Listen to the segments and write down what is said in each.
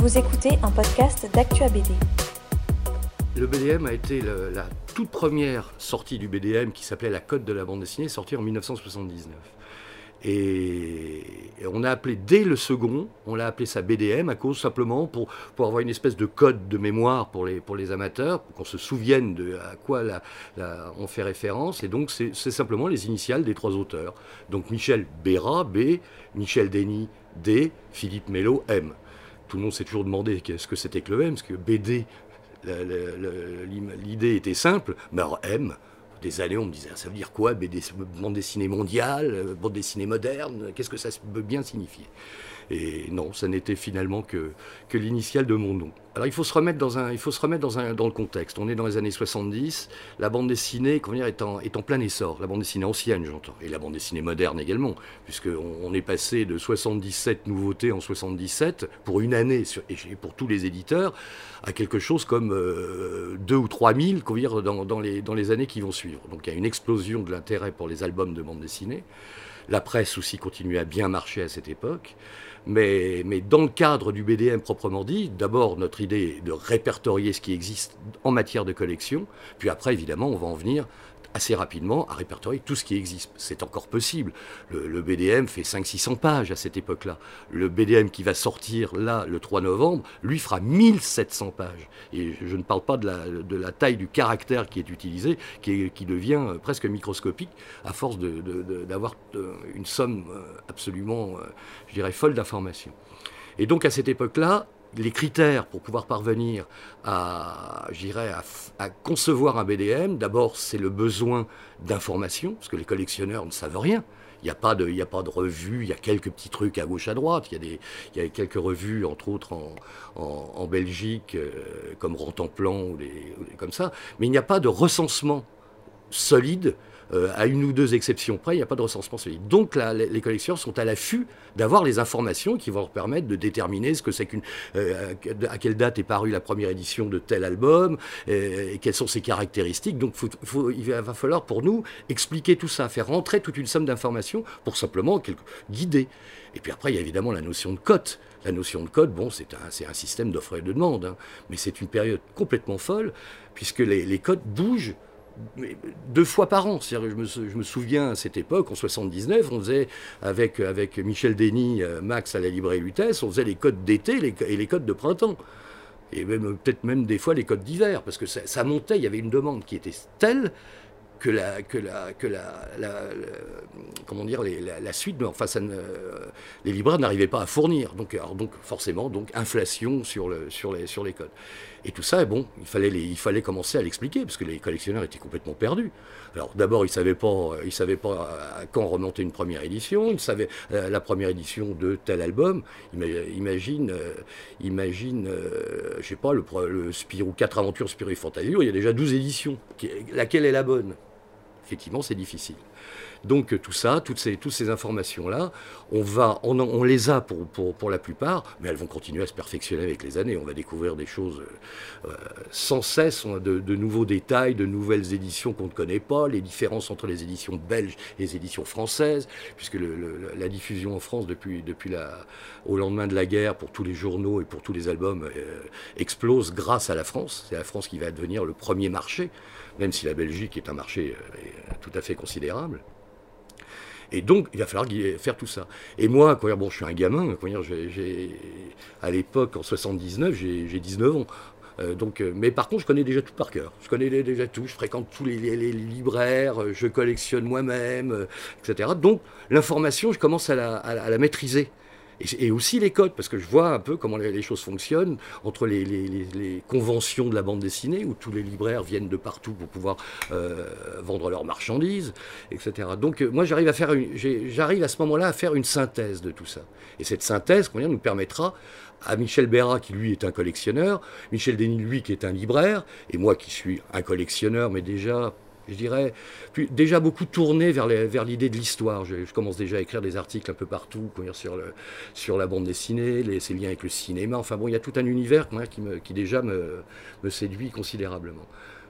Vous écoutez un podcast d'Actua BD. Le BDM a été la toute première sortie du BDM qui s'appelait La Code de la bande dessinée, sortie en 1979. Et on a appelé dès le second, on l'a appelé ça BDM à cause simplement pour, pour avoir une espèce de code de mémoire pour les, pour les amateurs, pour qu'on se souvienne de à quoi on fait référence. Et donc c'est c'est simplement les initiales des trois auteurs. Donc Michel Béra, B, Michel Denis, D, Philippe Mello, M. Tout le monde s'est toujours demandé qu'est-ce que c'était que le M, parce que BD, l'idée était simple, mais alors M, des années, on me disait, ça veut dire quoi, BD, bande dessinée mondiale, euh, bande dessinée moderne, qu'est-ce que ça peut bien signifier Et non, ça n'était finalement que, l'initiale de mon nom. Alors il faut se remettre, dans, un, il faut se remettre dans, un, dans le contexte. On est dans les années 70, la bande dessinée comment est, en, est en plein essor. La bande dessinée ancienne, j'entends, et la bande dessinée moderne également, puisqu'on on est passé de 77 nouveautés en 77 pour une année, et pour tous les éditeurs, à quelque chose comme euh, 2 ou 3 000 qu'on va dire, dans, dans les, dans les années qui vont suivre. Donc il y a une explosion de l'intérêt pour les albums de bande dessinée. La presse aussi continuait à bien marcher à cette époque. Mais, dans le cadre du BDM proprement dit, d'abord notre idée est de répertorier ce qui existe en matière de collection, puis après évidemment on va en venir assez rapidement à répertorier tout ce qui existe. C'est encore possible. Le, BDM fait 500-600 pages à cette époque-là. Le BDM qui va sortir là le 3 novembre, lui fera 1700 pages. Et je ne parle pas de la, taille du caractère qui est utilisé, qui, devient euh, presque microscopique à force d'avoir euh, une somme euh, absolument, je dirais, folle d'informations. Et donc à cette époque-là, les critères pour pouvoir parvenir à, à, à concevoir un BDM, d'abord c'est le besoin d'information, parce que les collectionneurs ne savent rien. Il n'y a, pas de- il y a pas de revue, il y a quelques petits trucs à gauche, à droite. Il y a, des, il y a quelques revues, entre autres en, Belgique, euh, comme Rantanplan ou comme ça. Mais il n'y a pas de recensement solide, euh, à une ou deux exceptions près, il n'y a pas de recensement solide. Donc là, les, collectionneurs sont à l'affût d'avoir les informations qui vont leur permettre de déterminer ce que c'est qu'une, euh, à quelle date est parue la première édition de tel album, euh, et quelles sont ses caractéristiques. Donc il va falloir pour nous expliquer tout ça, faire rentrer toute une somme d'informations pour simplement guider. Et puis après, il y a évidemment la notion de cote. La notion de code, bon, c'est un, système d'offre et de demande, hein. mais c'est une période complètement folle, puisque les, les codes bougent deux fois par an. Je me, souviens à cette époque, en 79, on faisait avec, avec Michel Denis, euh, Max à la librairie Lutèce, on faisait les codes d'été et les codes de printemps. Et même peut-être même des fois les codes d'hiver, parce que ça montait, il y avait une demande qui était telle que la, que la, que la, comment dire, la, suite, enfin, ça les libraires n'arrivaient pas à fournir. Donc, alors, donc forcément, donc inflation sur, le, sur, les, sur les codes. Et tout ça, bon, il fallait, les- il fallait commencer à l'expliquer, parce que les collectionneurs étaient complètement perdus. Alors d'abord, ils ne savaient pas, ils savaient pas à quand remonter une première édition, ils savaient euh, la première édition de tel album. Ima- Imagine, euh, imagine euh, je sais pas, le, le Spirou 4 aventures Spirou et Fantasio, il y a déjà 12 éditions. Laquelle est la bonne? Effectivement, c'est difficile. Donc tout ça, toutes ces, informations-là, on, les a pour, la plupart, mais elles vont continuer à se perfectionner avec les années. On va découvrir des choses euh, euh, sans cesse, de, nouveaux détails, de nouvelles éditions qu'on ne connaît pas, les différences entre les éditions belges et les éditions françaises, puisque la diffusion en France depuis, au lendemain de la guerre pour tous les journaux et pour tous les albums euh, explose grâce à la France. C'est la France qui va devenir le premier marché, même si la Belgique est un marché tout à fait considérable. Et donc, il va falloir faire tout ça. Et moi, quoi bon, je suis un gamin, quoi à l'époque, en 79, j'ai j'ai 19 ans. Euh, donc, euh, mais par contre, je connais déjà tout par cœur. Je connais déjà tout, je fréquente tous les, libraires, euh, je collectionne moi-même, etc. Donc, l'information, je commence à la maîtriser. Et, aussi les codes, parce que je vois un peu comment les, choses fonctionnent entre les, conventions de la bande dessinée, où tous les libraires viennent de partout pour pouvoir euh, vendre leurs marchandises, etc. Donc euh, moi j'arrive à faire une- j'arrive à ce moment-là à faire une synthèse de tout ça. Et cette synthèse, dire, nous permettra à Michel Béra, qui lui est un collectionneur, Michel Denis, lui, qui est un libraire, et moi qui suis un collectionneur, mais déjà je dirais, déjà beaucoup tourné vers, l'idée de l'histoire. Je, commence déjà à écrire des articles un peu partout sur, le, sur la bande dessinée, les, ses liens avec le cinéma. Enfin bon, il y a tout un univers qui, me, qui déjà me, séduit considérablement.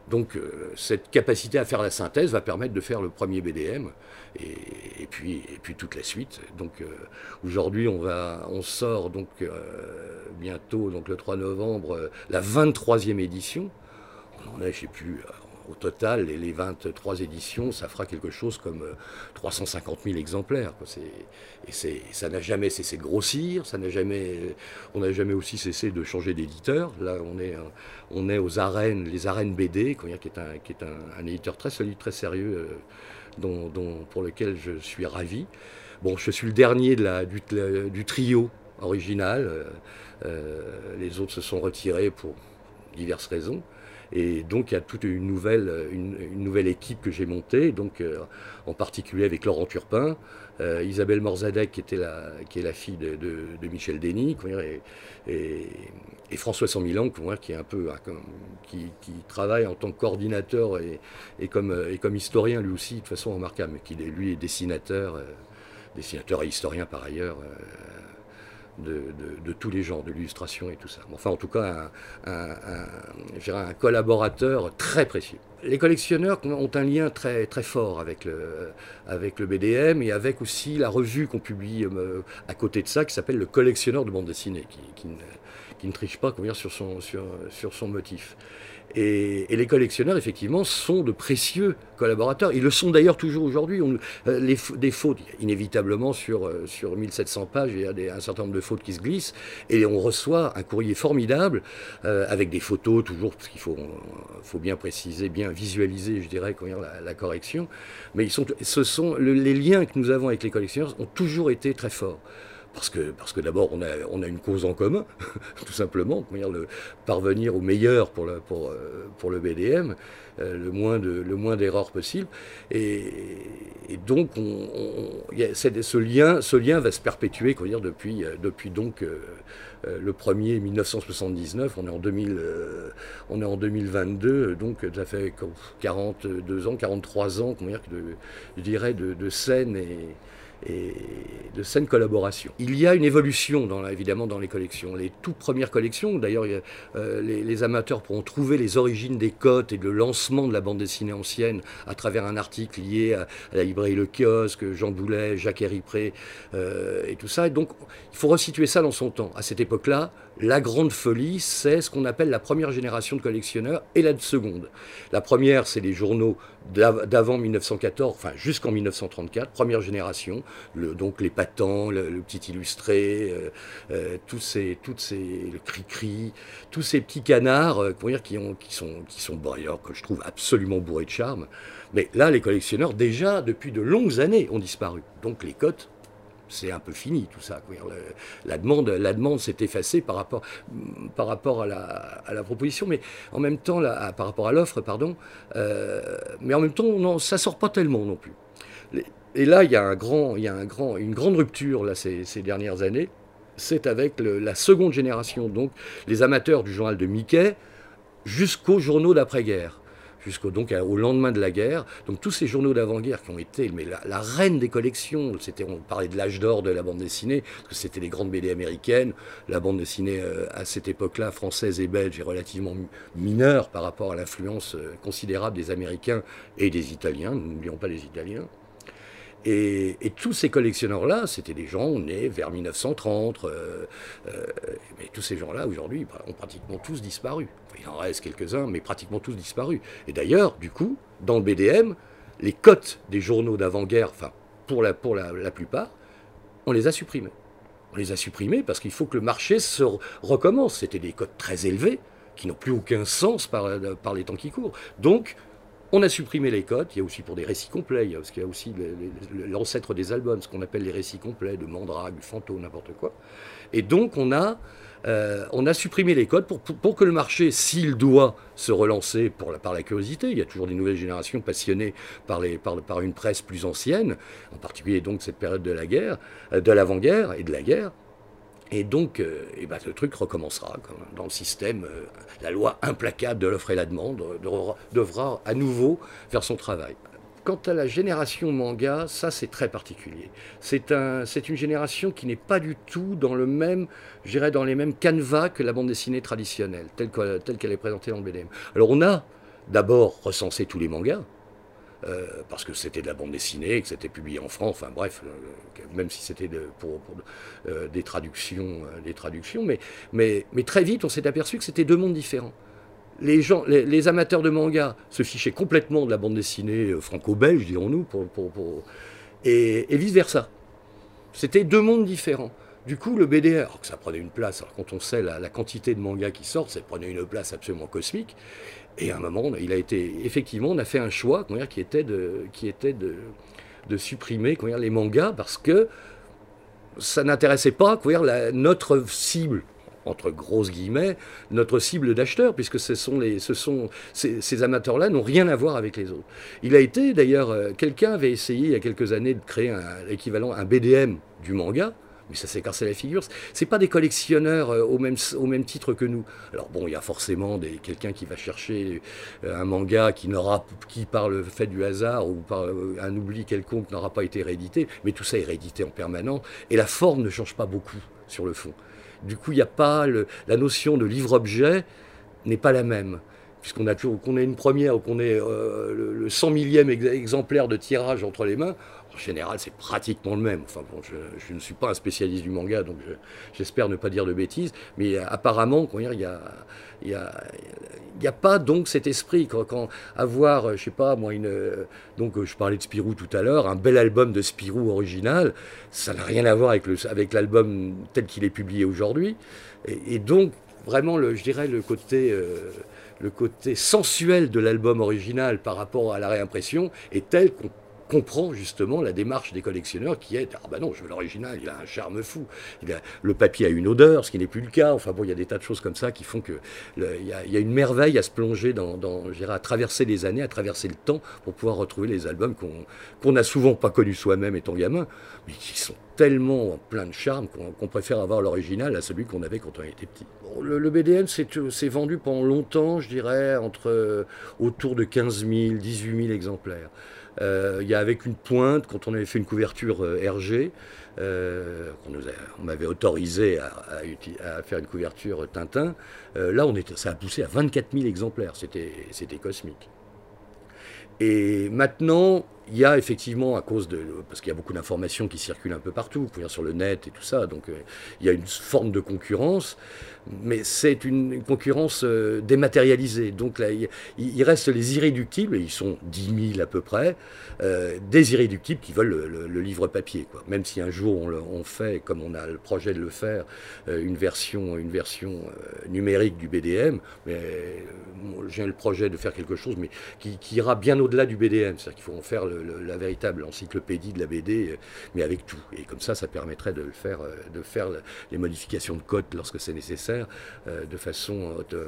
Donc euh, cette capacité à faire la synthèse va permettre de faire le premier BDM et, puis, toute la suite. Donc euh, aujourd'hui on, sort donc euh, bientôt, donc le 3 novembre, la 23e édition. On en est, je sais plus, au total, les, 23 éditions, ça fera quelque chose comme 350 000 exemplaires. Et ça n'a jamais cessé de grossir, ça n'a jamais, on n'a jamais aussi cessé de changer d'éditeur. Là, on est, est aux arènes, les arènes BD, qui est un, qui est un, éditeur très solide, très sérieux, dont, pour lequel je suis ravi. Bon, je suis le dernier du, trio original. Euh, euh, les autres se sont retirés pour diverses raisons. Et donc il y a toute une nouvelle, une, nouvelle équipe que j'ai montée, donc, euh, en particulier avec Laurent Turpin, Isabelle Morzadek qui, était la, qui est la fille de, Michel Denis, et, et, François Milan qui est un peu qui, qui, travaille en tant que coordinateur et, et, comme, et comme historien lui aussi de façon remarquable, qui lui est dessinateur dessinateur et historien par ailleurs. Euh, de, tous les genres, de l'illustration et tout ça. Enfin, en tout cas, un, un, collaborateur très précieux. Les collectionneurs ont un lien très, très fort avec le, avec le BDM et avec aussi la revue qu'on publie euh, à côté de ça, qui s'appelle Le collectionneur de bande dessinée, qui, qui, ne, triche pas sur son, sur, sur son motif. Et, les collectionneurs, effectivement, sont de précieux collaborateurs. Ils le sont d'ailleurs toujours aujourd'hui. Euh, des fautes, inévitablement, sur, euh, sur 1700 pages, il y a un certain nombre de fautes qui se glissent. Et on reçoit un courrier formidable, euh, avec des photos, toujours, parce qu'il faut, faut bien préciser, bien visualiser, je dirais, la, la correction. Mais ils sont, ce sont, les liens que nous avons avec les collectionneurs ont toujours été très forts. Parce que, parce que d'abord, on a, on a une cause en commun, tout simplement, dire, le, parvenir au meilleur pour le, pour, euh, pour le BDM, euh, le moins, le moins d'erreurs possible. Et, donc, on, ce, lien, ce lien va se perpétuer dire, depuis, euh, depuis donc, le 1er 1979. On est en, 2000, on est en 2022, donc ça fait 42 ans, 43 ans, comment dire, de, je dirais, de scène et et de saines collaborations. Il y a une évolution dans, évidemment dans les collections. Les toutes premières collections, d'ailleurs euh, les, amateurs pourront trouver les origines des cotes et le lancement de la bande dessinée ancienne à travers un article lié à, la librairie Le Kiosque, Jean Boulet, Jacques Héripré euh, et tout ça. Et donc il faut resituer ça dans son temps. À cette époque-là, la grande folie, c'est ce qu'on appelle la première génération de collectionneurs et la seconde. La première, c'est les journaux d'avant 1914, enfin jusqu'en 1934, première génération, donc les patents, le, petit illustré, euh, euh, tous ces, toutes ces, le cri-cri, tous ces petits canards euh, dire, qui, qui sont, qui sont que je trouve absolument bourrés de charme. Mais là, les collectionneurs, déjà depuis de longues années, ont disparu. Donc les cotes c'est un peu fini tout ça. La demande, s'est effacée par rapport, à, la, proposition, mais en même temps, par rapport à l'offre, pardon. Euh, mais en même temps, non, ça sort pas tellement non plus. Et là, il y a, un grand, il un grand, une grande rupture là, ces dernières années. C'est avec la seconde génération, donc les amateurs du journal de Mickey, jusqu'aux journaux d'après-guerre jusqu'au donc au lendemain de la guerre. Donc tous ces journaux d'avant-guerre qui ont été mais la, reine des collections, c'était on parlait de l'âge d'or de la bande dessinée, parce que c'était les grandes BD américaines. La bande dessinée euh, à cette époque-là française et belge est relativement mineure par rapport à l'influence euh, considérable des Américains et des Italiens. N'oublions pas les Italiens. Et, tous ces collectionneurs-là, c'était des gens nés vers 1930. Euh, euh, mais tous ces gens-là, aujourd'hui, ont pratiquement tous disparu. il en reste quelques-uns, mais pratiquement tous disparus. Et d'ailleurs, du coup, dans le BDM, les cotes des journaux d'avant-guerre, enfin, pour, la, pour la, plupart, on les a supprimés. On les a supprimés parce qu'il faut que le marché se recommence. C'était des cotes très élevées qui n'ont plus aucun sens par, par les temps qui courent. Donc, on a supprimé les cotes, il y a aussi pour des récits complets, il y a, parce qu'il y a aussi l'ancêtre des albums, ce qu'on appelle les récits complets de Mandrague, du Fantôme, n'importe quoi. Et donc on a, euh, supprimé les codes pour, que le marché, s'il doit se relancer par la curiosité, il y a toujours des nouvelles générations passionnées par une presse plus ancienne, en particulier donc cette période de la guerre, euh, de l'avant-guerre et de la guerre, et donc, euh, eh ben, le truc recommencera. Dans le système, euh, la loi implacable de l'offre et la demande devra à nouveau faire son travail. Quant à la génération manga, ça c'est très particulier. C'est un, une génération qui n'est pas du tout dans le même, dans les mêmes canevas que la bande dessinée traditionnelle, telle qu'elle est présentée dans le BDM. Alors on a d'abord recensé tous les mangas, Euh, parce que c'était de la bande dessinée, que c'était publié en France, enfin bref, euh, même si c'était pour, euh, des traductions, des traductions mais, très vite on s'est aperçu que c'était deux mondes différents. Les, gens, les, amateurs de manga se fichaient complètement de la bande dessinée franco-belge, dirons-nous, pour, et, vice-versa. C'était deux mondes différents. Du coup, le BDR, ça prenait une place, alors quand on sait la, la, quantité de mangas qui sortent, ça prenait une place absolument cosmique. Et à un moment, il a été, effectivement, on a fait un choix qui était de, qui était de, de supprimer les mangas parce que ça n'intéressait pas notre cible entre grosses guillemets, notre cible d'acheteurs, puisque ce sont les, ce sont, ces, amateurs-là n'ont rien à voir avec les autres. Il a été, d'ailleurs, euh, quelqu'un avait essayé il y a quelques années de créer un équivalent, un BDM du manga, mais ça s'est cassé la figure. C'est pas des collectionneurs euh, au même, au même titre que nous. Alors bon, il y a forcément quelqu'un qui va chercher euh, un manga qui qui par le fait du hasard ou par euh, un oubli quelconque n'aura pas été réédité, mais tout ça est réédité en permanence et la forme ne change pas beaucoup sur le fond. Du coup, il n'y a pas la notion de livre-objet n'est pas la même puisqu'on a qu'on ait une première ou qu'on ait le, 100 millième exemplaire de tirage entre les mains, en général, c'est pratiquement le même. Enfin, bon, je, ne suis pas un spécialiste du manga, donc j'espère ne pas dire de bêtises, mais apparemment, il n'y a, y a, pas donc cet esprit. Quand, avoir, je sais pas, moi, une, donc je parlais de Spirou tout à l'heure, un bel album de Spirou original, ça n'a rien à voir avec l'album tel qu'il est publié aujourd'hui. Et, donc, vraiment, le, je dirais, le côté... Euh, le côté sensuel de l'album original par rapport à la réimpression est tel qu'on comprend justement la démarche des collectionneurs qui est ah ben non, je veux l'original, il a un charme fou. Il a, le papier a une odeur, ce qui n'est plus le cas. Enfin bon, il y a des tas de choses comme ça qui font que il, y a, une merveille à se plonger dans, dans à traverser les années, à traverser le temps pour pouvoir retrouver les albums qu'on n'a souvent pas connus soi-même étant gamin, mais qui sont tellement plein de charme qu'on préfère avoir l'original à celui qu'on avait quand on était petit. le, le, BDM s'est vendu pendant longtemps, je dirais, entre autour de 15 000, 18 000 exemplaires. Euh, il y a avec une pointe, quand on avait fait une couverture euh, RG, euh, on, m'avait autorisé à, faire une couverture Tintin. là, on était, ça a poussé à 24 000 exemplaires. C'était cosmique. Et maintenant, il y a effectivement, à cause de. Parce qu'il y a beaucoup d'informations qui circulent un peu partout, sur le net et tout ça, donc il y a une forme de concurrence mais c'est une concurrence euh, dématérialisée. Donc là, il, reste les irréductibles, et ils sont 10 000 à peu près, euh, des irréductibles qui veulent le, livre papier. Quoi. Même si un jour on, fait, comme on a le projet de le faire, euh, une version, une version numérique du BDM, mais j'ai le projet de faire quelque chose mais qui, ira bien au-delà du BDM. C'est-à-dire qu'il faut en faire la véritable encyclopédie de la BD, mais avec tout. Et comme ça, ça permettrait de, faire, de faire les modifications de code lorsque c'est nécessaire euh, de façon, euh,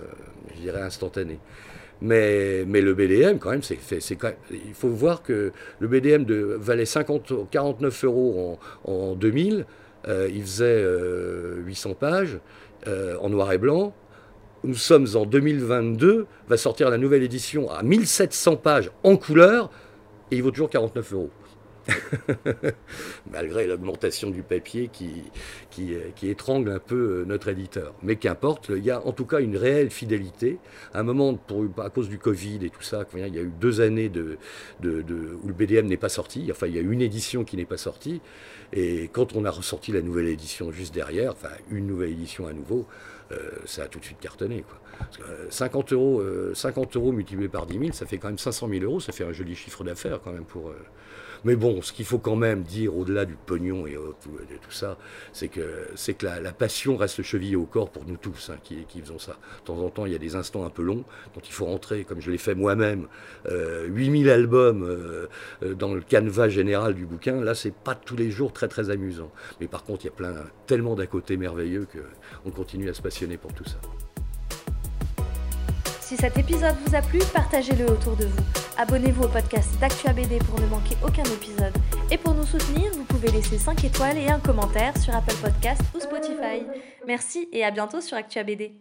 je dirais, instantanée. Mais, mais, le BDM, quand même, c'est, il faut voir que le BDM de, valait 50, 49 euros en, 2000. Euh, il faisait 800 pages en noir et blanc. Nous sommes en 2022, va sortir la nouvelle édition à 1700 pages en couleur et il vaut toujours 49 euros. malgré l'augmentation du papier qui, qui, qui, étrangle un peu euh, notre éditeur. Mais qu'importe, il y a en tout cas une réelle fidélité. À un moment, à cause du Covid et tout ça, il y a eu deux années où le BDM n'est pas sorti, enfin il y a une édition qui n'est pas sortie, et quand on a ressorti la nouvelle édition juste derrière, enfin une nouvelle édition à nouveau, euh, ça a tout de suite cartonné. Quoi. 50, euh, euros, 50 euros multiplié par 10 000, ça fait quand même 500 000 euros, ça fait un joli chiffre d'affaires quand même pour... Mais bon, ce qu'il faut quand même dire au-delà du pognon et de tout ça, c'est que, c'est que la, passion reste chevillée au corps pour nous tous hein, qui, qui, faisons ça. De temps en temps, il y a des instants un peu longs dont il faut rentrer, comme je l'ai fait moi-même, euh, 8000 albums euh, euh, dans le canevas général du bouquin. Là, c'est pas tous les jours très très amusant. Mais par contre, il y a plein, tellement d'à côté merveilleux qu'on continue à se passionner pour tout ça. Si cet épisode vous a plu, partagez-le autour de vous. Abonnez-vous au podcast d'Actua BD pour ne manquer aucun épisode. Et pour nous soutenir, vous pouvez laisser 5 étoiles et un commentaire sur Apple Podcast ou Spotify. Merci et à bientôt sur Actua BD.